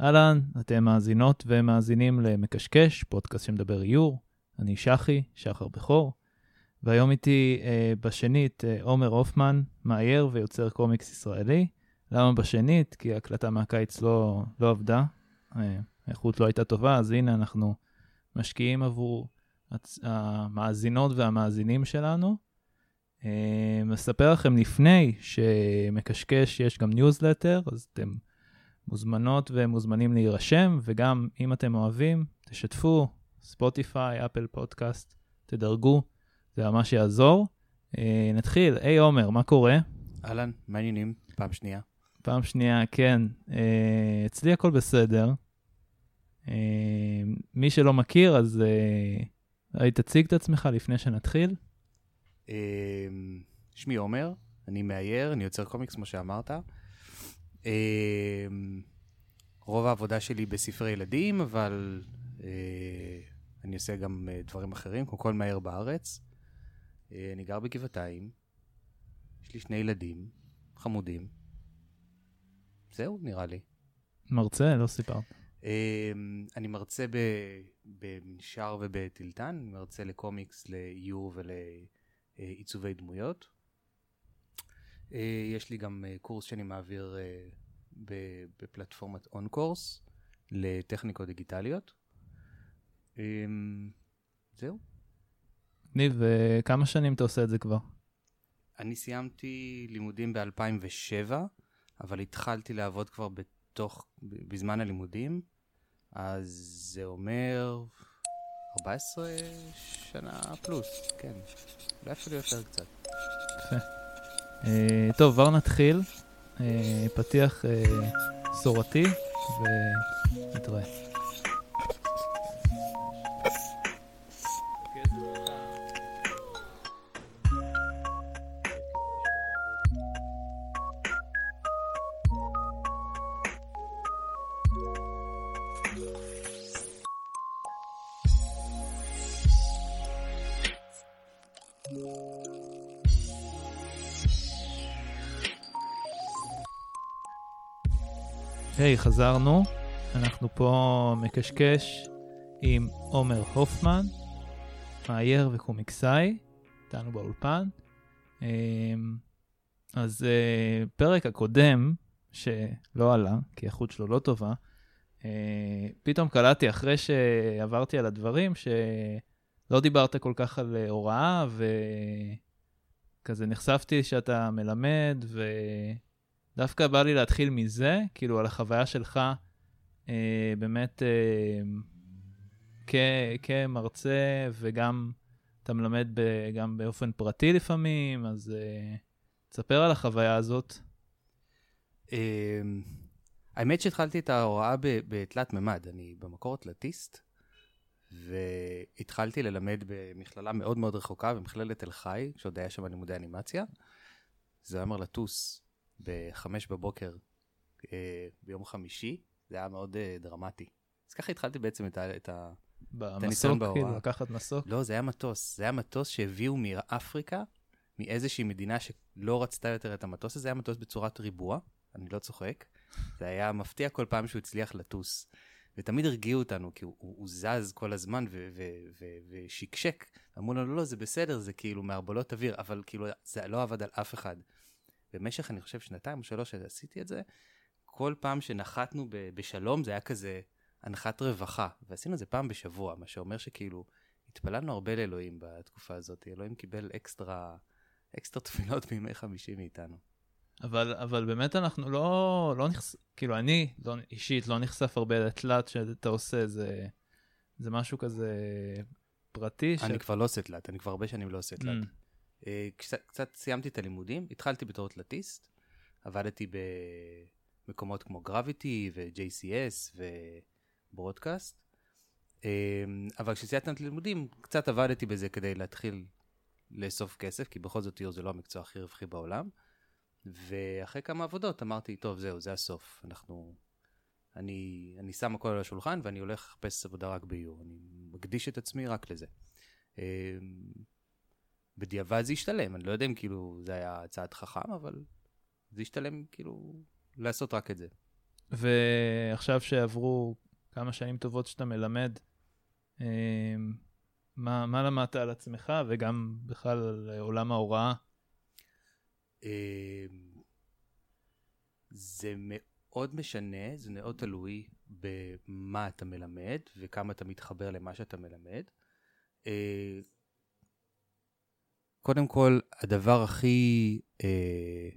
אהלן, אתם מאזינות ומאזינים למקשקש, פודקאסט שמדבר איור. אני שחי, שחר בכור, והיום איתי אה, בשנית אה, עומר הופמן, מאייר ויוצר קומיקס ישראלי. למה בשנית? כי ההקלטה מהקיץ לא, לא עבדה, אה, האיכות לא הייתה טובה, אז הנה אנחנו משקיעים עבור הצ... המאזינות והמאזינים שלנו. אה, מספר לכם לפני שמקשקש יש גם ניוזלטר, אז אתם מוזמנות ומוזמנים להירשם, וגם אם אתם אוהבים, תשתפו, ספוטיפיי, אפל פודקאסט, תדרגו, זה ממש יעזור. אה, נתחיל, היי עומר, מה קורה? אהלן, מה העניינים? פעם שנייה. פעם שנייה, כן. אה, אצלי הכל בסדר. אה, מי שלא מכיר, אז אה, תציג את עצמך לפני שנתחיל. אה, שמי עומר, אני מאייר, אני יוצר קומיקס, כמו שאמרת. אה, רוב העבודה שלי בספרי ילדים, אבל אה, אני עושה גם אה, דברים אחרים, כמו כל מאייר בארץ. אה, אני גר בגבעתיים, יש לי שני ילדים חמודים. זהו, נראה לי. מרצה? לא סיפרת. אה, אני מרצה במנשר ובטילטן, אני מרצה לקומיקס, לאיור ולעיצובי דמויות. אה, יש לי גם אה, קורס שאני מעביר אה, בפלטפורמת אונקורס לטכניקות דיגיטליות. אה, זהו. ניב, אה, כמה שנים אתה עושה את זה כבר? אני סיימתי לימודים ב-2007, אבל התחלתי לעבוד כבר בתוך, בזמן הלימודים, אז זה אומר 14 שנה פלוס, כן. אולי אפילו יותר קצת. יפה. אה, טוב, כבר נתחיל. אה, פתיח אה, מסורתי, ונתראה. היי, חזרנו. אנחנו פה מקשקש עם עומר הופמן, מאייר וקומיקסאי, איתנו באולפן. אמ, אז אה, פרק הקודם, שלא עלה, כי האיכות שלו לא טובה, אה, פתאום קלטתי אחרי שעברתי על הדברים, שלא דיברת כל כך על אה, הוראה, וכזה נחשפתי שאתה מלמד, ו... דווקא בא לי להתחיל מזה, כאילו על החוויה שלך, אה, באמת אה, כ- כמרצה, וגם אתה מלמד ב- גם באופן פרטי לפעמים, אז אה, תספר על החוויה הזאת. אה, האמת שהתחלתי את ההוראה בתלת מימד, אני במקור תלתיסט, והתחלתי ללמד במכללה מאוד מאוד רחוקה, במכללת תל חי, כשעוד היה שם לימודי אנימציה. זה היה אומר לטוס בחמש בבוקר אה, ביום חמישי, זה היה מאוד אה, דרמטי. אז ככה התחלתי בעצם את, ה, את, ה, במסוק, הניסיון בהוראה. כאילו, לקחת מסוק. לא, זה היה מטוס. זה היה מטוס שהביאו מאפריקה, מאיזושהי מדינה שלא רצתה יותר את המטוס הזה, זה היה מטוס בצורת ריבוע, אני לא צוחק. זה היה מפתיע כל פעם שהוא הצליח לטוס. ותמיד הרגיעו אותנו, כי הוא, הוא, הוא זז כל הזמן ו- ו- ו- ושקשק. אמרו לנו, לא, לא, זה בסדר, זה כאילו מערבולות אוויר, אבל כאילו, זה לא עבד על אף אחד. במשך, אני חושב, שנתיים או שלוש שעשיתי את זה, כל פעם שנחתנו ב- בשלום, זה היה כזה הנחת רווחה. ועשינו את זה פעם בשבוע, מה שאומר שכאילו, התפללנו הרבה לאלוהים בתקופה הזאת. אלוהים קיבל אקסטרה, אקסטרה תפילות בימי חמישי מאיתנו. אבל, אבל באמת אנחנו לא, לא נחשף, כאילו אני לא, אישית לא נחשף הרבה לתלת שאתה עושה, זה, זה משהו כזה פרטי. אני כבר לא עושה תלת, אני כבר הרבה שנים לא עושה תלת. Mm. אה, קצת, קצת סיימתי את הלימודים, התחלתי בתור תלתיסט, עבדתי במקומות כמו גרביטי ו-JCS וברודקאסט, אה, אבל כשסיימתי את הלימודים, קצת עבדתי בזה כדי להתחיל לאסוף כסף, כי בכל זאת זה לא המקצוע הכי רווחי בעולם, ואחרי כמה עבודות אמרתי, טוב, זהו, זה הסוף, אנחנו... אני, אני שם הכל על השולחן ואני הולך לחפש עבודה רק באיור, אני מקדיש את עצמי רק לזה. אה, בדיעבד זה השתלם, אני לא יודע אם כאילו זה היה צעד חכם, אבל זה השתלם כאילו לעשות רק את זה. ועכשיו שעברו כמה שנים טובות שאתה מלמד, אה, מה, מה למדת על עצמך וגם בכלל על עולם ההוראה? אה, זה מאוד משנה, זה מאוד תלוי במה אתה מלמד וכמה אתה מתחבר למה שאתה מלמד. קודם כל, הדבר הכי אה,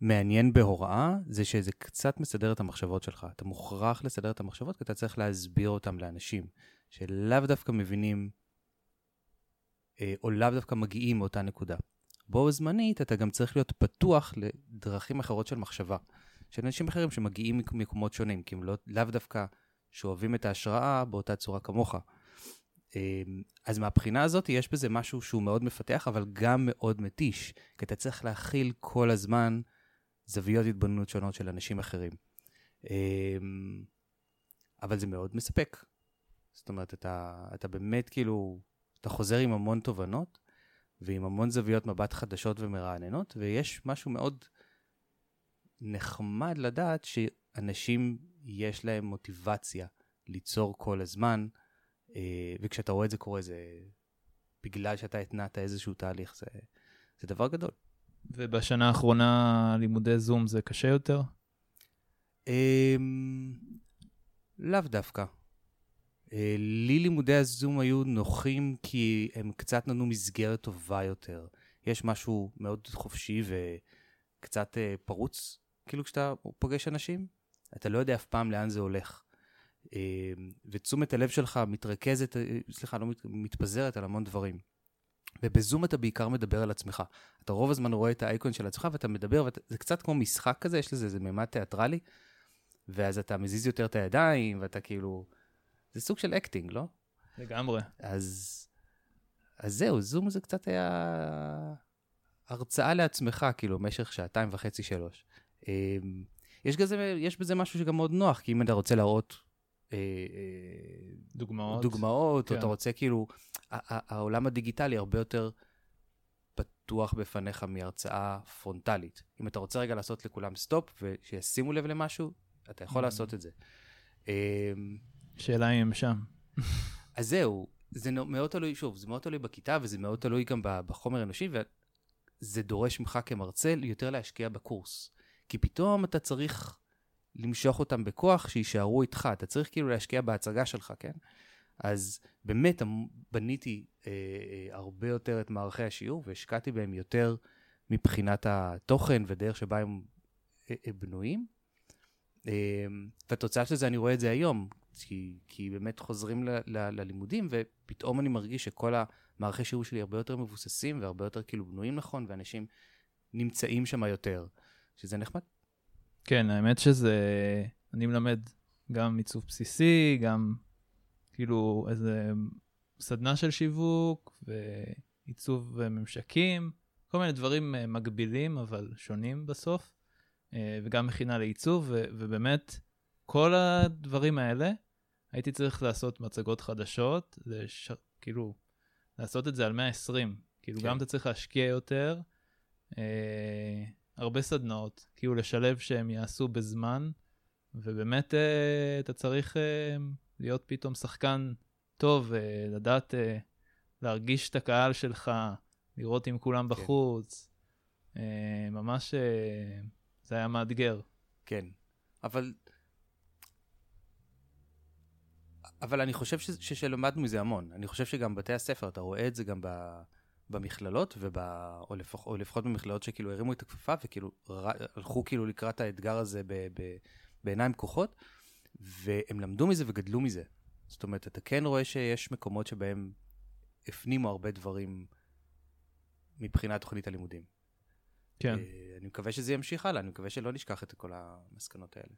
מעניין בהוראה זה שזה קצת מסדר את המחשבות שלך. אתה מוכרח לסדר את המחשבות כי אתה צריך להסביר אותם לאנשים שלאו דווקא מבינים אה, או לאו דווקא מגיעים מאותה נקודה. בו זמנית אתה גם צריך להיות פתוח לדרכים אחרות של מחשבה. של אנשים אחרים שמגיעים ממקומות שונים, כי הם לא, לאו דווקא שואבים את ההשראה באותה צורה כמוך. אמ, אז מהבחינה הזאת יש בזה משהו שהוא מאוד מפתח, אבל גם מאוד מתיש, כי אתה צריך להכיל כל הזמן זוויות התבוננות שונות של אנשים אחרים. אמ, אבל זה מאוד מספק. זאת אומרת, אתה, אתה באמת כאילו, אתה חוזר עם המון תובנות ועם המון זוויות מבט חדשות ומרעננות, ויש משהו מאוד נחמד לדעת שאנשים יש להם מוטיבציה ליצור כל הזמן, וכשאתה רואה את זה קורה, זה בגלל שאתה התנעת איזשהו תהליך, זה, זה דבר גדול. ובשנה האחרונה לימודי זום זה קשה יותר? אמ, לאו דווקא. אה, לי לימודי הזום היו נוחים כי הם קצת נתנו מסגרת טובה יותר. יש משהו מאוד חופשי וקצת אה, פרוץ, כאילו כשאתה פוגש אנשים, אתה לא יודע אף פעם לאן זה הולך. אמ, ותשומת הלב שלך מתרכזת, אה, סליחה, לא מת, מתפזרת על המון דברים. ובזום אתה בעיקר מדבר על עצמך. אתה רוב הזמן רואה את האייקון של עצמך ואתה מדבר, וזה קצת כמו משחק כזה, יש לזה איזה מימד תיאטרלי, ואז אתה מזיז יותר את הידיים, ואתה כאילו... זה סוג של acting, לא? לגמרי. אז, אז זהו, זום זה קצת היה הרצאה לעצמך, כאילו, במשך שעתיים וחצי, שלוש. אמ, יש, גזה, יש בזה משהו שגם מאוד נוח, כי אם אתה רוצה להראות דוגמאות. דוגמאות, כן. או אתה רוצה כאילו, העולם הדיגיטלי הרבה יותר פתוח בפניך מהרצאה פרונטלית. אם אתה רוצה רגע לעשות לכולם סטופ ושישימו לב למשהו, אתה יכול Mm. לעשות את זה. אמ, שאלה אם הם שם. אז זהו, זה מאוד תלוי, שוב, זה מאוד תלוי בכיתה וזה מאוד תלוי גם בחומר האנושי, וזה דורש ממך כמרצה יותר להשקיע בקורס. כי פתאום אתה צריך למשוך אותם בכוח שיישארו איתך, אתה צריך כאילו להשקיע בהצגה שלך, כן? אז באמת אמ- בניתי אה, אה, הרבה יותר את מערכי השיעור והשקעתי בהם יותר מבחינת התוכן ודרך שבה הם אה, אה, בנויים. אה, והתוצאה של זה, אני רואה את זה היום, כי, כי באמת חוזרים ל, ל, ללימודים, ופתאום אני מרגיש שכל המערכי שיעור שלי הרבה יותר מבוססים והרבה יותר כאילו בנויים נכון, ואנשים נמצאים שם יותר, שזה נחמד. כן, האמת שזה... אני מלמד גם עיצוב בסיסי, גם כאילו איזה סדנה של שיווק ועיצוב ממשקים, כל מיני דברים אה, מקבילים אבל שונים בסוף, אה, וגם מכינה לעיצוב, ו- ובאמת כל הדברים האלה, הייתי צריך לעשות מצגות חדשות, זה ש... כאילו, לעשות את זה על 120, כאילו כן. גם אתה צריך להשקיע יותר, אה, הרבה סדנאות, כאילו לשלב שהם יעשו בזמן, ובאמת אה, אתה צריך אה, להיות פתאום שחקן טוב, אה, לדעת אה, להרגיש את הקהל שלך, לראות אם כולם כן. בחוץ. אה, ממש אה, זה היה מאתגר. כן, אבל... אבל אני חושב ש... ש... שלמדנו מזה המון. אני חושב שגם בתי הספר, אתה רואה את זה גם ב... במכללות, וב... או, לפח... או לפחות במכללות שכאילו הרימו את הכפפה וכאילו ר... הלכו כאילו לקראת האתגר הזה ב... ב... בעיניים פקוחות, והם למדו מזה וגדלו מזה. זאת אומרת, אתה כן רואה שיש מקומות שבהם הפנימו הרבה דברים מבחינת תוכנית הלימודים. כן, אה, אני מקווה שזה ימשיך הלאה, אני מקווה שלא נשכח את כל המסקנות האלה.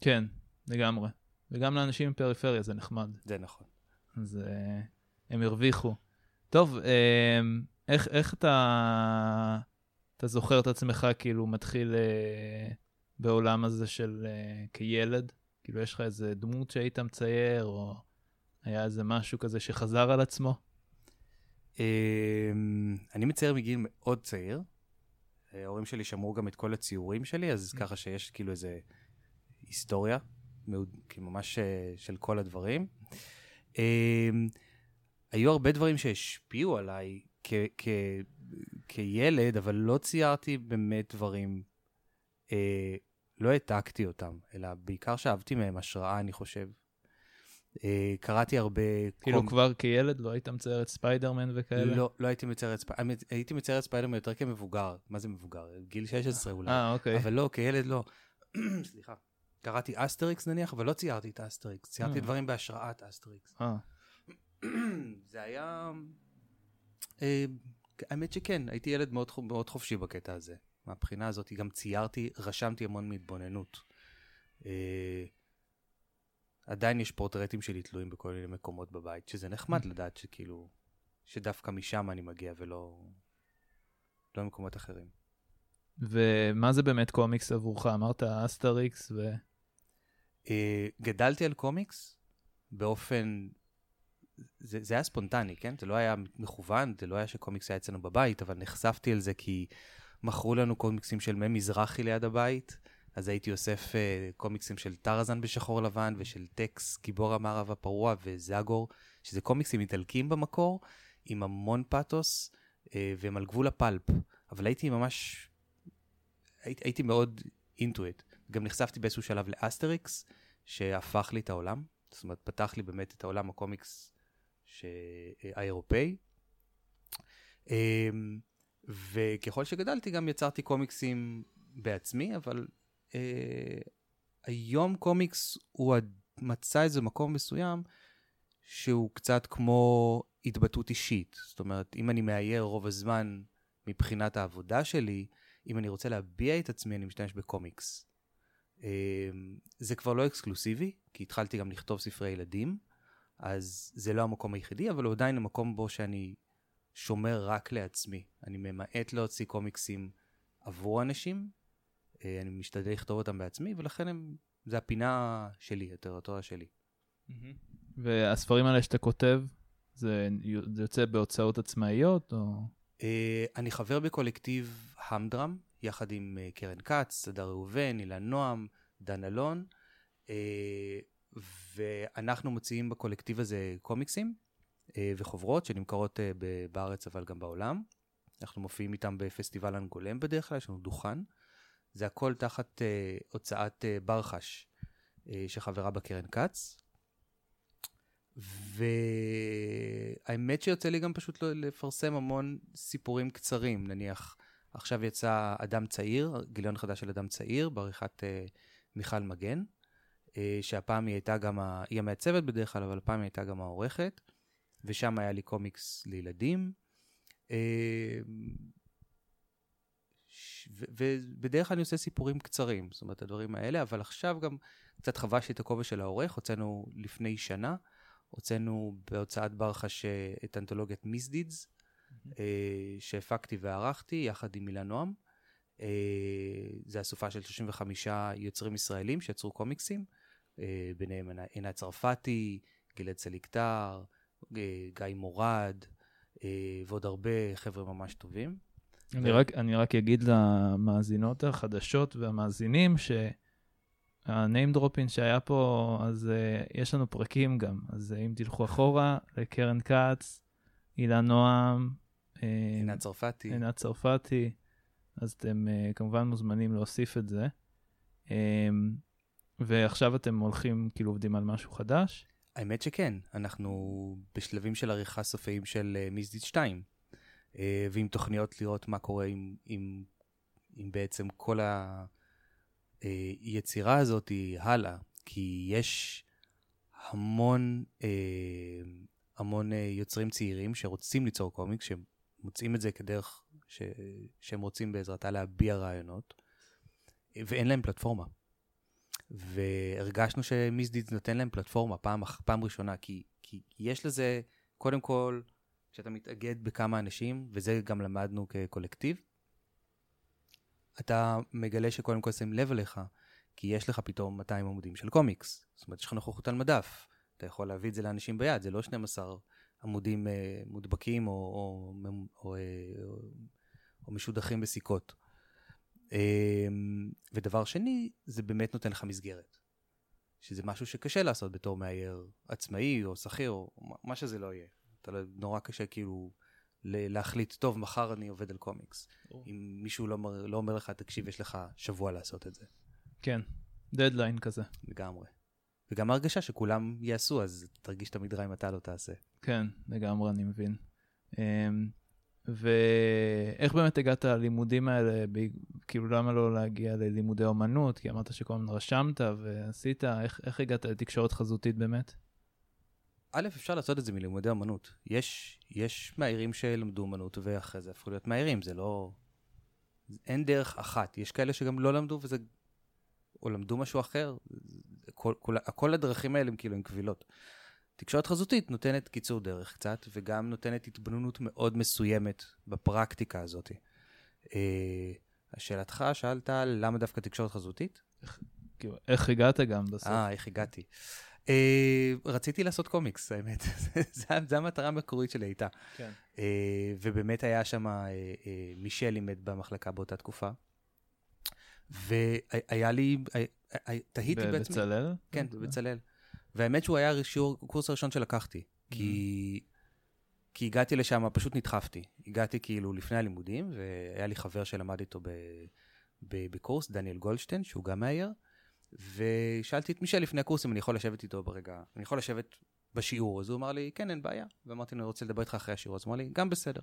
כן, לגמרי. וגם לאנשים בפריפריה זה נחמד. זה נכון. אז uh, הם הרוויחו. טוב, uh, איך, איך אתה, אתה זוכר את עצמך כאילו מתחיל uh, בעולם הזה של uh, כילד? כאילו יש לך איזה דמות שהיית מצייר, או היה איזה משהו כזה שחזר על עצמו? אמ, אני מצייר מגיל מאוד צעיר. ההורים שלי שמרו גם את כל הציורים שלי, אז ככה שיש כאילו איזה היסטוריה, מאוד, כי ממש אה, של כל הדברים. אה, היו הרבה דברים שהשפיעו עליי כ- כ- כילד, אבל לא ציירתי באמת דברים, אה, לא העתקתי אותם, אלא בעיקר שאבתי מהם השראה, אני חושב. אה, קראתי הרבה... כאילו קומ- כבר כילד לא היית מצייר את ספיידרמן וכאלה? לא, לא הייתי מצייר את ספיידרמן, הייתי מצייר את ספיידרמן יותר כמבוגר. מה זה מבוגר? גיל 16 אולי. אה, אוקיי. אבל לא, כילד לא. סליחה. קראתי אסטריקס נניח, אבל לא ציירתי את אסטריקס. ציירתי אה. דברים בהשראת אסטריקס. אה, זה היה... אה, האמת שכן, הייתי ילד מאוד, מאוד חופשי בקטע הזה. מהבחינה הזאת גם ציירתי, רשמתי המון מהתבוננות. אה, עדיין יש פורטרטים שלי תלויים בכל מיני מקומות בבית, שזה נחמד לדעת שכאילו, שדווקא משם אני מגיע ולא לא ממקומות אחרים. ומה זה באמת קומיקס עבורך? אמרת אסטריקס ו... אה, גדלתי על קומיקס באופן, זה, זה היה ספונטני, כן? זה לא היה מכוון, זה לא היה שקומיקס היה אצלנו בבית, אבל נחשפתי על זה כי מכרו לנו קומיקסים של מי מזרחי ליד הבית, אז הייתי אוסף אה, קומיקסים של טרזן בשחור לבן ושל טקס, גיבור המערב הפרוע וזאגור, שזה קומיקסים איטלקיים במקור, עם המון פאתוס, אה, והם על גבול הפלפ. אבל הייתי ממש, הייתי, הייתי מאוד into it. גם נחשפתי באיזשהו שלב לאסטריקס, שהפך לי את העולם. זאת אומרת, פתח לי באמת את העולם הקומיקס ש... האירופאי. אמ, וככל שגדלתי גם יצרתי קומיקסים בעצמי, אבל אה, היום קומיקס הוא מצא איזה מקום מסוים שהוא קצת כמו התבטאות אישית. זאת אומרת, אם אני מאייר רוב הזמן מבחינת העבודה שלי, אם אני רוצה להביע את עצמי, אני משתמש בקומיקס. אמ, זה כבר לא אקסקלוסיבי, כי התחלתי גם לכתוב ספרי ילדים, אז זה לא המקום היחידי, אבל הוא עדיין המקום בו שאני שומר רק לעצמי. אני ממעט להוציא קומיקסים עבור אנשים, אה, אני משתדל לכתוב אותם בעצמי, ולכן הם, זה הפינה שלי, הטריטוריה שלי. והספרים האלה שאתה כותב, זה, זה יוצא בהוצאות עצמאיות או... אה, אני חבר בקולקטיב המדרם, יחד עם אה, קרן כץ, סדר ראובן, אילן נועם, דן אלון, ואנחנו מוציאים בקולקטיב הזה קומיקסים אה, וחוברות שנמכרות אה, בארץ אבל גם בעולם. אנחנו מופיעים איתם בפסטיבל אנגולם בדרך כלל, יש לנו דוכן. זה הכל תחת אה, הוצאת אה, ברחש, אה, שחברה בקרן כץ. והאמת שיוצא לי גם פשוט לפרסם המון סיפורים קצרים, נניח עכשיו יצא אדם צעיר, גיליון חדש של אדם צעיר, בעריכת אה, מיכל מגן, שהפעם היא הייתה גם, ה... היא המעצבת בדרך כלל, אבל הפעם היא הייתה גם העורכת, ושם היה לי קומיקס לילדים. אה, ובדרך כלל אני עושה סיפורים קצרים, זאת אומרת, הדברים האלה, אבל עכשיו גם קצת חבשתי את הכובע של העורך, הוצאנו לפני שנה, הוצאנו בהוצאת ברחש אה, את אנתולוגיית מיסדידס, אה, שהפקתי וערכתי יחד עם מילה נועם. אה, זה אסופה של 35 יוצרים ישראלים שיצרו קומיקסים, אה, ביניהם עיני- עינת צרפתי, גלעד סליקטר, אה, גיא מורד, אה, ועוד הרבה חבר'ה ממש טובים. אני רק, אני רק אגיד למאזינות החדשות והמאזינים שהניים דרופין שהיה פה, אז uh, יש לנו פרקים גם. אז uh, אם תלכו אחורה, לקרן כץ, אילן נועם, אה, עינת צרפתי. עינת צרפתי, אז אתם uh, כמובן מוזמנים להוסיף את זה. Um, ועכשיו אתם הולכים, כאילו עובדים על משהו חדש. האמת שכן, אנחנו בשלבים של עריכה סופיים של uh, מיסדיט 2, uh, ועם תוכניות לראות מה קורה עם, עם, עם בעצם כל היצירה הזאת היא הלאה, כי יש המון, uh, המון uh, יוצרים צעירים שרוצים ליצור קומיקס, שמוצאים את זה כדרך ש, שהם רוצים בעזרתה להביע רעיונות, ואין להם פלטפורמה. והרגשנו שמיסדיץ נותן להם פלטפורמה פעם, פעם ראשונה, כי, כי יש לזה, קודם כל, כשאתה מתאגד בכמה אנשים, וזה גם למדנו כקולקטיב, אתה מגלה שקודם כל שמים לב אליך, כי יש לך פתאום 200 עמודים של קומיקס. זאת אומרת, יש לך נוכחות על מדף. אתה יכול להביא את זה לאנשים ביד, זה לא 12 עמודים אה, מודבקים או, או, או, או, אה, או, או משודכים בסיכות. אמ, ודבר שני, זה באמת נותן לך מסגרת. שזה משהו שקשה לעשות בתור מאייר עצמאי או שכיר או מה שזה לא יהיה. אתה לא, נורא קשה כאילו להחליט, טוב, מחר אני עובד על קומיקס. אם מישהו לא, לא אומר לך, תקשיב, יש לך שבוע לעשות את זה. כן, דדליין כזה. לגמרי. וגם הרגשה שכולם יעשו, אז תרגיש תמיד רע אם אתה לא תעשה. כן, לגמרי, אני מבין. אמ, ואיך באמת הגעת ללימודים האלה? כאילו, למה לא להגיע ללימודי אומנות? כי אמרת שכל הזמן רשמת ועשית, איך, איך הגעת לתקשורת חזותית באמת? א', אפשר לעשות את זה מלימודי אמנות. יש, יש מאיירים שלמדו אמנות ואחרי זה הפכו להיות מאיירים, זה לא... אין דרך אחת. יש כאלה שגם לא למדו וזה... או למדו משהו אחר. כל, כל, כל הדרכים האלה הם כאילו הם קבילות. תקשורת חזותית נותנת קיצור דרך קצת, וגם נותנת התבוננות מאוד מסוימת בפרקטיקה הזאת. אה, שאלתך, שאלת למה דווקא תקשורת חזותית? איך, כאילו, איך הגעת גם בסוף? אה, איך הגעתי. אה, רציתי לעשות קומיקס, האמת. זו המטרה המקורית שלי הייתה. כן. אה, ובאמת היה שם, אה, אה, מישל לימד במחלקה באותה תקופה. והיה לי, אה, אה, תהיתי בעצמי. בבצלאל? כן, בבצלאל. והאמת שהוא היה השיעור, הקורס הראשון שלקחתי, כי, mm-hmm. כי הגעתי לשם, פשוט נדחפתי. הגעתי כאילו לפני הלימודים, והיה לי חבר שלמד איתו ב, ב, בקורס, דניאל גולדשטיין, שהוא גם מאייר, ושאלתי את מישל לפני הקורס אם אני יכול לשבת איתו ברגע, אני יכול לשבת בשיעור, אז הוא אמר לי, כן, אין בעיה. ואמרתי אני רוצה לדבר איתך אחרי השיעור, אז הוא אמר לי, גם בסדר.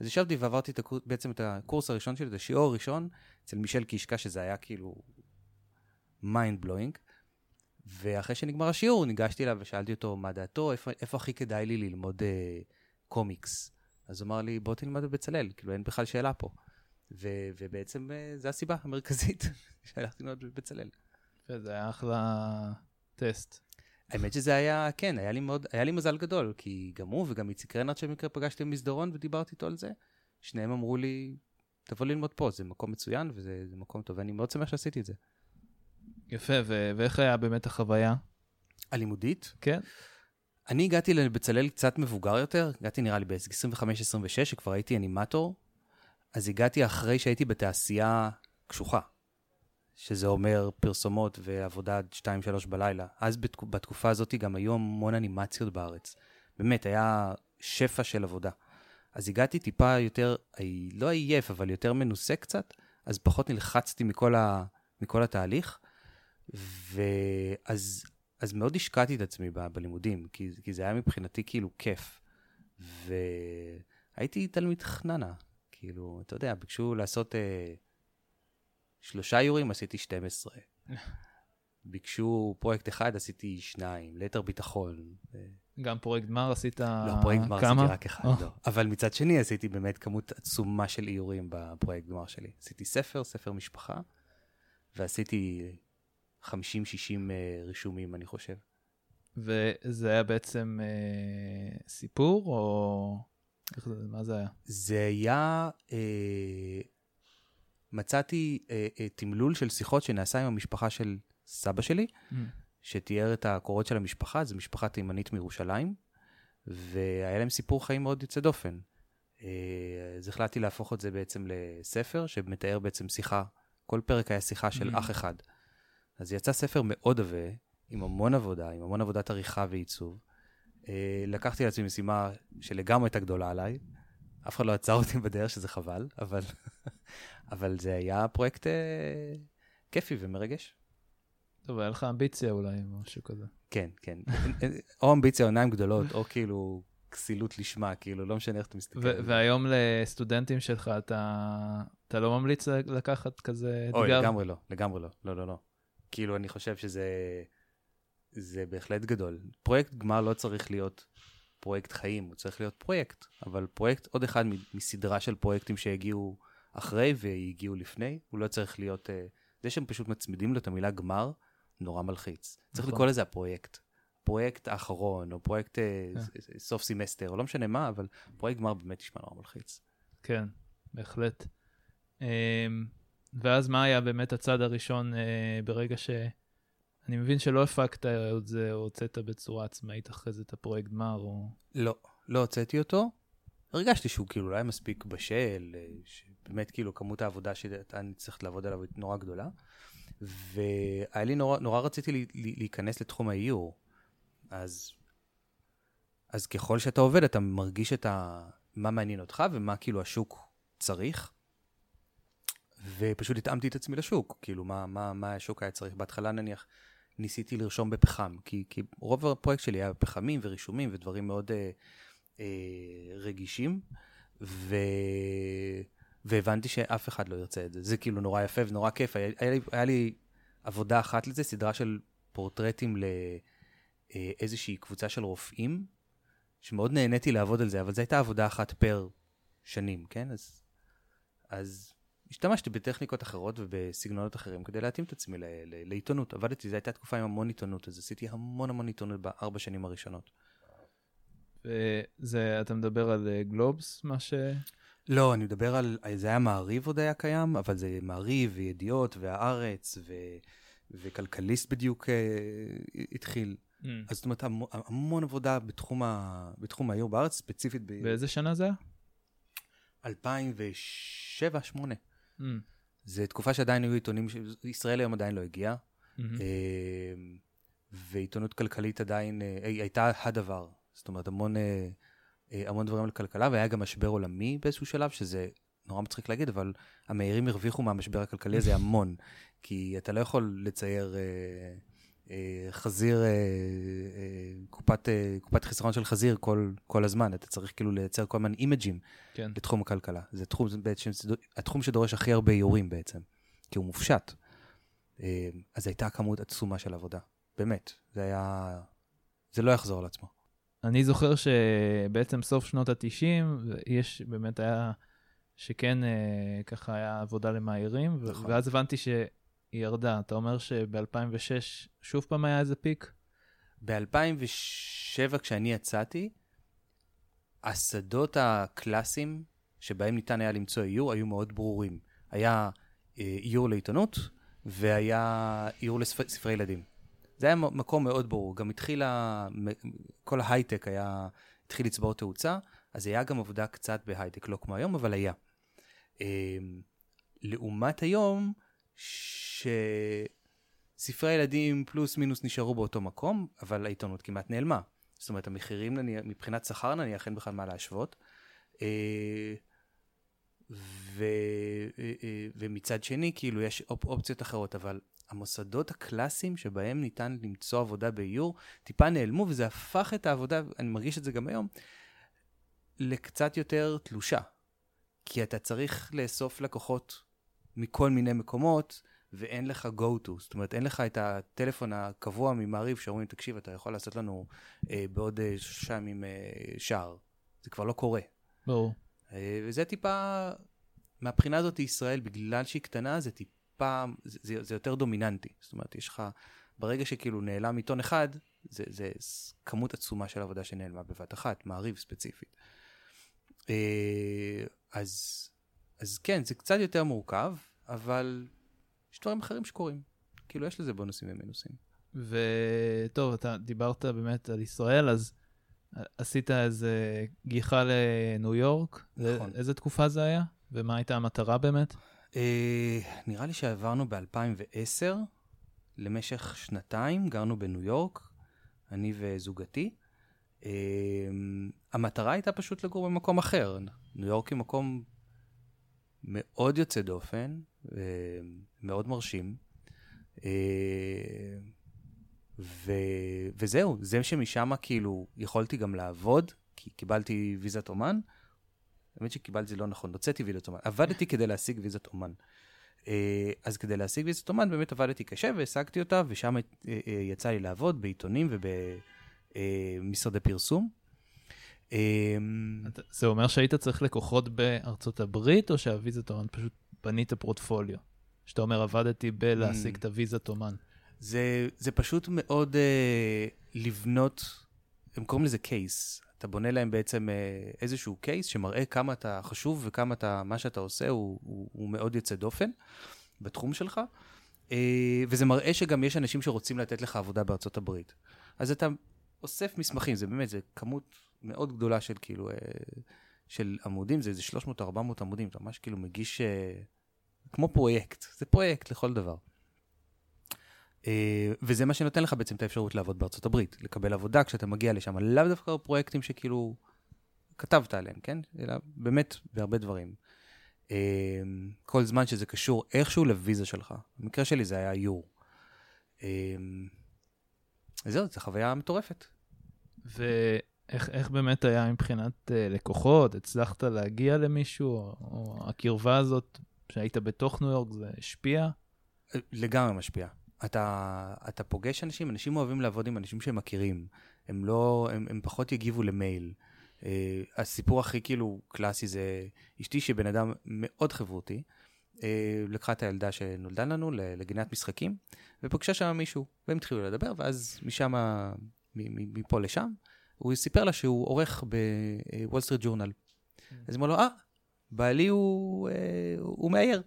אז ישבתי ועברתי את הקורס, בעצם את הקורס הראשון שלי, את השיעור הראשון, אצל מישל קישקה, שזה היה כאילו mind blowing. ואחרי שנגמר השיעור, ניגשתי אליו ושאלתי אותו מה דעתו, איפה, איפה הכי כדאי לי ללמוד אה, קומיקס. אז הוא אמר לי, בוא תלמד בבצלאל, כאילו אין בכלל שאלה פה. ו, ובעצם אה, זו הסיבה המרכזית שהלכתי ללמוד בבצלאל. זה היה אחלה טסט. האמת שזה היה, כן, היה לי, מאוד, היה לי מזל גדול, כי גם הוא וגם איציק רנאט שבמקרה פגשתי במסדרון ודיברתי איתו על זה, שניהם אמרו לי, תבוא ללמוד פה, זה מקום מצוין וזה מקום טוב, ואני מאוד שמח שעשיתי את זה. יפה, ו- ואיך היה באמת החוויה? הלימודית? כן. אני הגעתי לבצלאל קצת מבוגר יותר, הגעתי נראה לי ב-25-26, שכבר הייתי אנימטור, אז הגעתי אחרי שהייתי בתעשייה קשוחה, שזה אומר פרסומות ועבודה עד 2-3 בלילה. אז בתק... בתקופה הזאת גם היו המון אנימציות בארץ. באמת, היה שפע של עבודה. אז הגעתי טיפה יותר, לא עייף, אבל יותר מנוסה קצת, אז פחות נלחצתי מכל, ה... מכל התהליך. ואז אז מאוד השקעתי את עצמי ב, בלימודים, כי, כי זה היה מבחינתי כאילו כיף. והייתי תלמיד חננה, כאילו, אתה יודע, ביקשו לעשות אה, שלושה איורים, עשיתי 12. ביקשו פרויקט אחד, עשיתי שניים, ליתר ביטחון. גם פרויקט גמר עשית כמה? לא, פרויקט גמר עשיתי רק אחד, oh. לא. אבל מצד שני עשיתי באמת כמות עצומה של איורים בפרויקט גמר שלי. עשיתי ספר, ספר משפחה, ועשיתי 50-60 אה, רישומים, אני חושב. וזה היה בעצם אה, סיפור, או... איך זה, מה זה היה? זה היה... אה, מצאתי אה, אה, תמלול של שיחות שנעשה עם המשפחה של סבא שלי, mm. שתיאר את הקורות של המשפחה, זו משפחה תימנית מירושלים, והיה להם סיפור חיים מאוד יוצא דופן. אה, אז החלטתי להפוך את זה בעצם לספר, שמתאר בעצם שיחה, כל פרק היה שיחה של mm. אח אחד. אז יצא ספר מאוד עבה, עם המון עבודה, עם המון עבודת עריכה ועיצוב. אה, לקחתי לעצמי משימה שלגמרי הייתה גדולה עליי. אף אחד לא עצר אותי בדרך, שזה חבל, אבל, אבל זה היה פרויקט אה, כיפי ומרגש. טוב, היה לך אמביציה אולי, משהו כזה. כן, כן. או אמביציה או עיניים גדולות, או כאילו כסילות לשמה, כאילו, לא משנה איך אתה מסתכל. והיום לסטודנטים שלך, אתה, אתה לא ממליץ לקחת כזה אתגר? אוי, לגמרי לא, לגמרי לא. לא, לא, לא. כאילו, אני חושב שזה זה בהחלט גדול. פרויקט גמר לא צריך להיות פרויקט חיים, הוא צריך להיות פרויקט, אבל פרויקט, עוד אחד מסדרה של פרויקטים שהגיעו אחרי והגיעו לפני, הוא לא צריך להיות... אה, זה שהם פשוט מצמידים לו את המילה גמר, נורא מלחיץ. צריך נכון. לקרוא לזה הפרויקט. פרויקט האחרון, או פרויקט אה, כן. סוף סמסטר, או לא משנה מה, אבל פרויקט גמר באמת נשמע נורא מלחיץ. כן, בהחלט. ואז מה היה באמת הצד הראשון אה, ברגע ש... אני מבין שלא הפקת את זה או הוצאת בצורה עצמאית אחרי זה את הפרויקט גמר או... לא, לא הוצאתי אותו. הרגשתי שהוא כאילו לא היה מספיק בשל, אה, שבאמת כאילו כמות העבודה שהייתה נצטרכת לעבוד עליו היא נורא גדולה. והיה לי נורא, נורא רציתי לי, לי, להיכנס לתחום האיור. אז, אז ככל שאתה עובד, אתה מרגיש את ה... מה מעניין אותך ומה כאילו השוק צריך. ופשוט התאמתי את עצמי לשוק, כאילו מה, מה, מה השוק היה צריך. בהתחלה נניח ניסיתי לרשום בפחם, כי, כי רוב הפרויקט שלי היה בפחמים ורישומים ודברים מאוד אה, אה, רגישים, ו... והבנתי שאף אחד לא ירצה את זה. זה כאילו נורא יפה ונורא כיף. היה, היה, לי, היה לי עבודה אחת לזה, סדרה של פורטרטים לאיזושהי קבוצה של רופאים, שמאוד נהניתי לעבוד על זה, אבל זו הייתה עבודה אחת פר שנים, כן? אז, אז השתמשתי בטכניקות אחרות ובסגנונות אחרים כדי להתאים את עצמי לעיתונות. עבדתי, זו הייתה תקופה עם המון עיתונות, אז עשיתי המון המון עיתונות בארבע שנים הראשונות. וזה, אתה מדבר על אה, גלובס, מה ש... לא, אני מדבר על, זה היה מעריב עוד היה קיים, אבל זה מעריב וידיעות והארץ ו, וכלכליסט בדיוק uh, התחיל. Mm. אז זאת אומרת, המון, המון עבודה בתחום, ה, בתחום העיר בארץ, ספציפית ב... באיזה שנה זה היה? 2007-2008. Mm. זו תקופה שעדיין היו עיתונים, ישראל היום עדיין לא הגיעה, mm-hmm. ועיתונות כלכלית עדיין, אה, הייתה הדבר. זאת אומרת, המון, אה, המון דברים על כלכלה, והיה גם משבר עולמי באיזשהו שלב, שזה נורא מצחיק להגיד, אבל המאירים הרוויחו מהמשבר הכלכלי הזה המון, כי אתה לא יכול לצייר... אה, חזיר, אה, אה, קופת, קופת חיסרון של חזיר כל, כל הזמן, אתה צריך כאילו לייצר כל הזמן אימג'ים כן. לתחום הכלכלה. זה תחום, זה בעצם, התחום שדורש הכי הרבה איורים בעצם, כי הוא מופשט. אז הייתה כמות עצומה של עבודה, באמת, זה היה, זה לא יחזור על עצמו. אני זוכר שבעצם סוף שנות ה-90, יש, באמת היה, שכן ככה היה עבודה למאיירים, נכון. ואז הבנתי ש... היא ירדה. אתה אומר שב-2006 שוב פעם היה איזה פיק? ב-2007, כשאני יצאתי, השדות הקלאסיים שבהם ניתן היה למצוא איור היו מאוד ברורים. היה אה, איור לעיתונות והיה איור לספרי ילדים. זה היה מקום מאוד ברור. גם התחיל, כל ההייטק היה, התחיל לצבור תאוצה, אז היה גם עבודה קצת בהייטק, לא כמו היום, אבל היה. אה, לעומת היום, שספרי הילדים פלוס מינוס נשארו באותו מקום, אבל העיתונות כמעט נעלמה. זאת אומרת, המחירים נניח, מבחינת שכר נניח אין בכלל מה להשוות. אה, ו, אה, אה, ומצד שני, כאילו, יש אופ, אופציות אחרות, אבל המוסדות הקלאסיים שבהם ניתן למצוא עבודה באיור, טיפה נעלמו, וזה הפך את העבודה, אני מרגיש את זה גם היום, לקצת יותר תלושה. כי אתה צריך לאסוף לקוחות מכל מיני מקומות, ואין לך go to, זאת אומרת, אין לך את הטלפון הקבוע ממעריב שאומרים, תקשיב, אתה יכול לעשות לנו אה, בעוד אה, שלושה ימים אה, שער. זה כבר לא קורה. ברור. אה, וזה טיפה, מהבחינה הזאת ישראל, בגלל שהיא קטנה, זה טיפה, זה, זה, זה יותר דומיננטי. זאת אומרת, יש לך, ברגע שכאילו נעלם עיתון אחד, זה, זה כמות עצומה של עבודה שנעלמה בבת אחת, מעריב ספציפית. אה, אז אז כן, זה קצת יותר מורכב, אבל יש דברים אחרים שקורים. כאילו, יש לזה בונוסים ומינוסים. וטוב, אתה דיברת באמת על ישראל, אז עשית איזה גיחה לניו יורק. נכון. איזה תקופה זה היה? ומה הייתה המטרה באמת? אה, נראה לי שעברנו ב-2010 למשך שנתיים, גרנו בניו יורק, אני וזוגתי. אה, המטרה הייתה פשוט לגור במקום אחר. ניו יורק היא מקום מאוד יוצא דופן, מאוד מרשים. אה, ו... וזהו, זה שמשם כאילו יכולתי גם לעבוד, כי קיבלתי ויזת אומן. האמת שקיבלתי זה לא נכון, הוצאתי ויזת אומן. עבדתי כדי להשיג ויזת אומן. אה, אז כדי להשיג ויזת אומן באמת עבדתי קשה והשגתי אותה, ושם אה, יצא לי לעבוד בעיתונים ובמשרדי פרסום. אמ, זה אומר שהיית צריך לקוחות בארצות הברית, או שהוויזת אומן פשוט בנית פורטפוליו? שאתה אומר, עבדתי בלהשיג mm. את הוויזת אומן. זה, זה פשוט מאוד uh, לבנות, הם קוראים לזה קייס. אתה בונה להם בעצם uh, איזשהו קייס שמראה כמה אתה חשוב וכמה אתה, מה שאתה עושה הוא, הוא, הוא מאוד יוצא דופן בתחום שלך. Uh, וזה מראה שגם יש אנשים שרוצים לתת לך עבודה בארצות הברית. אז אתה אוסף מסמכים, זה באמת, זה כמות מאוד גדולה של כאילו אה, של עמודים, זה איזה 300-400 עמודים, אתה ממש כאילו מגיש אה, כמו פרויקט, זה פרויקט לכל דבר. אה, וזה מה שנותן לך בעצם את האפשרות לעבוד בארצות הברית, לקבל עבודה כשאתה מגיע לשם, לאו דווקא פרויקטים שכאילו כתבת עליהם, כן? אלא באמת בהרבה דברים. כל זמן שזה קשור איכשהו לוויזה שלך. במקרה שלי זה היה יור. אה, זהו, זו חוויה מטורפת. ואיך איך באמת היה מבחינת uh, לקוחות? הצלחת להגיע למישהו? או, או הקרבה הזאת שהיית בתוך ניו יורק, זה השפיע? לגמרי משפיע. אתה, אתה פוגש אנשים, אנשים אוהבים לעבוד עם אנשים שהם מכירים. הם לא, הם, הם פחות יגיבו למייל. Uh, הסיפור הכי כאילו קלאסי זה אשתי שבן אדם מאוד חברותי, uh, לקחה את הילדה שנולדה לנו לגינת משחקים, ופגשה שם מישהו, והם התחילו לדבר, ואז משם, מפה לשם, הוא סיפר לה שהוא עורך בוול סטריט ג'ורנל. אז היא אמרה לו, אה, בעלי הוא, אה, הוא מאייר.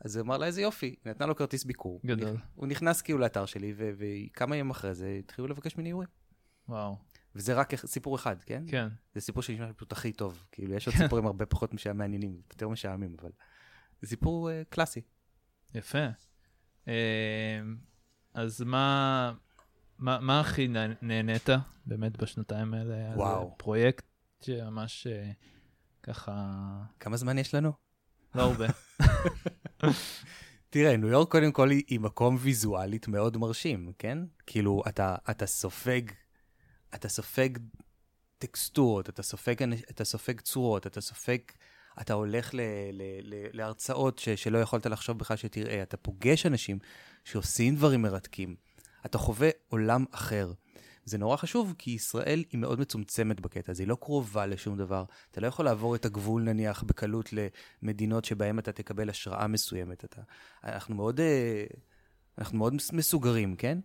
אז הוא אמר לה, איזה יופי, היא נתנה לו כרטיס ביקור. גדול. הוא נכנס כאילו לאתר שלי, וכמה ימים אחרי זה התחילו לבקש ממני איורים. וואו. וזה רק סיפור אחד, כן? כן. זה סיפור שנשמע פשוט הכי טוב. כאילו, יש עוד סיפורים הרבה פחות מעניינים, יותר משעמים, אבל זה סיפור uh, קלאסי. יפה. Uh, אז מה, מה, מה הכי נהנית באמת בשנתיים האלה? וואו. פרויקט שממש uh, ככה... כמה זמן יש לנו? לא הרבה. תראה, ניו יורק קודם כל היא מקום ויזואלית מאוד מרשים, כן? כאילו, אתה, אתה סופג, אתה סופג טקסטורות, אתה סופג, אתה סופג צורות, אתה סופג, אתה הולך ל, ל, ל, להרצאות ש, שלא יכולת לחשוב בכלל שתראה, אתה פוגש אנשים שעושים דברים מרתקים, אתה חווה עולם אחר. זה נורא חשוב, כי ישראל היא מאוד מצומצמת בקטע הזה, היא לא קרובה לשום דבר. אתה לא יכול לעבור את הגבול, נניח, בקלות למדינות שבהן אתה תקבל השראה מסוימת. אתה, אנחנו מאוד, אה, אנחנו מאוד מסוגרים, כן?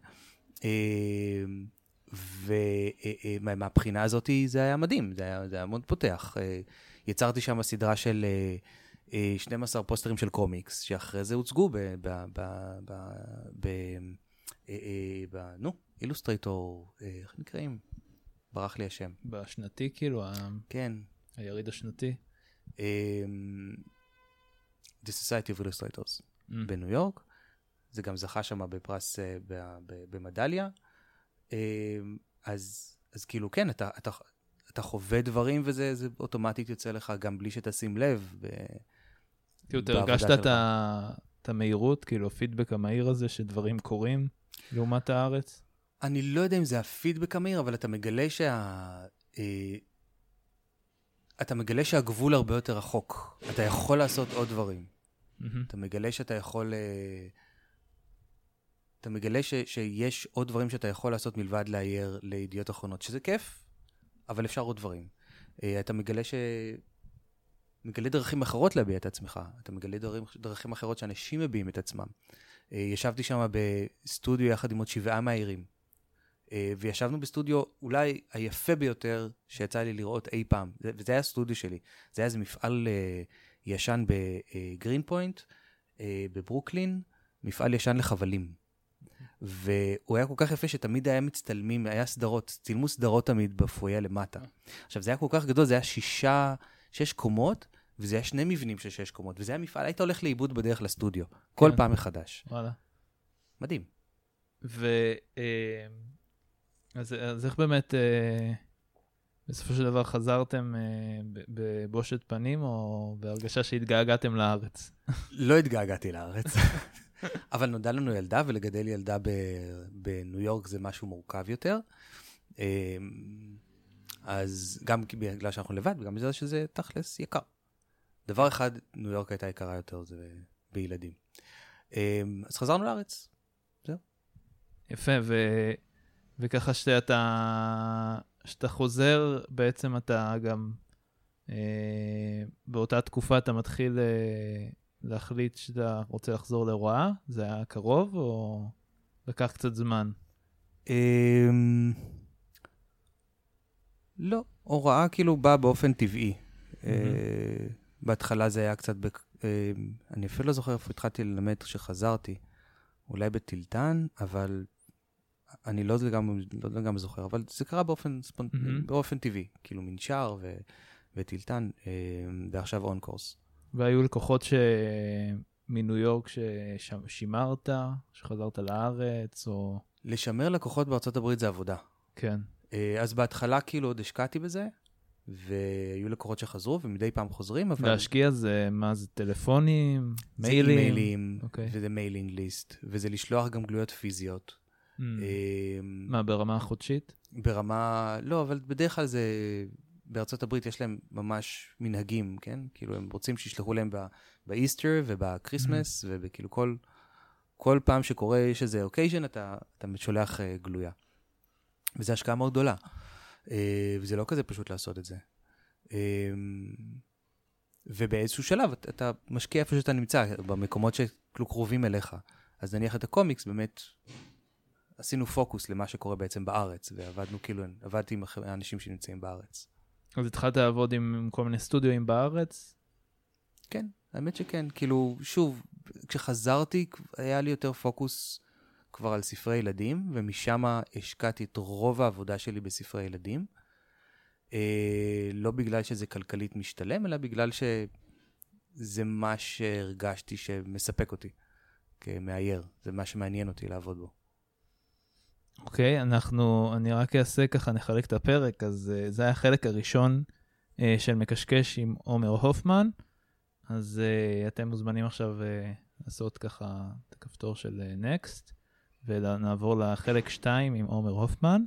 אה, ומהבחינה הזאת זה היה מדהים, זה היה, זה היה מאוד פותח. אה, יצרתי שם סדרה של 12 פוסטרים של קומיקס, שאחרי זה הוצגו. ב, ב, ב, ב ב נו, אילוסטרייטור, איך נקראים? ברח לי השם. בשנתי כאילו? כן. היריד השנתי? The Society of Illustrators mm. בניו יורק. זה גם זכה שם בפרס, במדליה. אז, אז כאילו, כן, אתה, אתה, אתה חווה דברים וזה אוטומטית יוצא לך גם בלי שתשים לב. כאילו, אתה הרגשת את המהירות, כאילו, הפידבק המהיר הזה שדברים קורים לעומת הארץ? אני לא יודע אם זה הפידבק המהיר, אבל אתה מגלה שה... אה, אתה מגלה שהגבול הרבה יותר רחוק. אתה יכול לעשות עוד דברים. Mm-hmm. אתה מגלה שאתה יכול... אה, אתה מגלה ש, שיש עוד דברים שאתה יכול לעשות מלבד לאייר לידיעות אחרונות, שזה כיף, אבל אפשר עוד דברים. אה, אתה מגלה ש... מגלה דרכים אחרות להביע את עצמך. אתה מגלה דרכים, דרכים אחרות שאנשים מביעים את עצמם. אה, ישבתי שם בסטודיו יחד עם עוד שבעה מהעירים. אה, וישבנו בסטודיו אולי היפה ביותר שיצא לי לראות אי פעם, וזה היה הסטודיו שלי. זה היה איזה מפעל אה, ישן בגרין פוינט, בברוקלין, מפעל ישן לחבלים. והוא היה כל כך יפה שתמיד היה מצטלמים, היה סדרות, צילמו סדרות תמיד בפויה למטה. עכשיו, זה היה כל כך גדול, זה היה שישה, שש קומות, וזה היה שני מבנים של שש קומות, וזה היה מפעל, היית הולך לאיבוד בדרך לסטודיו, כל כן. פעם מחדש. וואלה. מדהים. ו... אה, אז, אז איך באמת, אה, בסופו של דבר חזרתם אה, בבושת פנים, או בהרגשה שהתגעגעתם לארץ? לא התגעגעתי לארץ. אבל נולדה לנו ילדה, ולגדל ילדה בניו יורק זה משהו מורכב יותר. אז גם בגלל שאנחנו לבד, וגם בגלל שזה תכלס יקר. דבר אחד, ניו יורק הייתה יקרה יותר, זה בילדים. אמ, אז חזרנו לארץ, זהו. יפה, ו... וככה שאתה, שאתה חוזר, בעצם אתה גם, אה, באותה תקופה אתה מתחיל אה, להחליט שאתה רוצה לחזור להוראה? זה היה קרוב או לקח קצת זמן? אה, לא, הוראה כאילו באה באופן טבעי. Mm-hmm. אה, בהתחלה זה היה קצת, בק... אה, אני אפילו לא זוכר איפה התחלתי ללמד כשחזרתי. אולי בטילטן, אבל אני לא לגמרי, לא לגמרי זוכר, אבל זה קרה באופן, ספונט... mm-hmm. באופן טבעי, כאילו מנשר ו... וטילטן, אה, ועכשיו און קורס. והיו לקוחות ש... מניו יורק ששימרת, שחזרת לארץ, או... לשמר לקוחות בארצות הברית זה עבודה. כן. אה, אז בהתחלה כאילו עוד השקעתי בזה, והיו לקוחות שחזרו, ומדי פעם חוזרים, אבל... להשקיע זה, מה זה, טלפונים, מיילים? זה אימיילים, אוקיי. וזה mailing list, וזה לשלוח גם גלויות פיזיות. Mm. אה, מה, ברמה החודשית? ברמה, לא, אבל בדרך כלל זה, בארצות הברית יש להם ממש מנהגים, כן? כאילו הם רוצים שישלחו להם ב Easter וב Christmas, Mm-hmm. וכאילו כל, כל פעם שקורה, יש איזה אוקייז'ן, אתה, אתה שולח uh, גלויה. וזו השקעה מאוד גדולה. Uh, וזה לא כזה פשוט לעשות את זה. Uh, ובאיזשהו שלב אתה, משקיע איפה שאתה נמצא, במקומות שכאילו קרובים אליך. אז נניח את הקומיקס, באמת עשינו פוקוס למה שקורה בעצם בארץ, ועבדנו כאילו, עבדתי עם האנשים שנמצאים בארץ. אז התחלת לעבוד עם עם כל מיני סטודיואים בארץ? כן, האמת שכן. כאילו, שוב, כשחזרתי היה לי יותר פוקוס כבר על ספרי ילדים, ומשם השקעתי את רוב העבודה שלי בספרי ילדים. אה, לא בגלל שזה כלכלית משתלם, אלא בגלל שזה מה שהרגשתי שמספק אותי כמאייר. זה מה שמעניין אותי לעבוד בו. אוקיי, אנחנו, אני רק אעשה ככה, נחלק את הפרק, אז uh, זה היה החלק הראשון uh, של מקשקש עם עומר הופמן, אז uh, אתם מוזמנים עכשיו uh, לעשות ככה את הכפתור של uh, Next, ונעבור לחלק 2 עם עומר הופמן.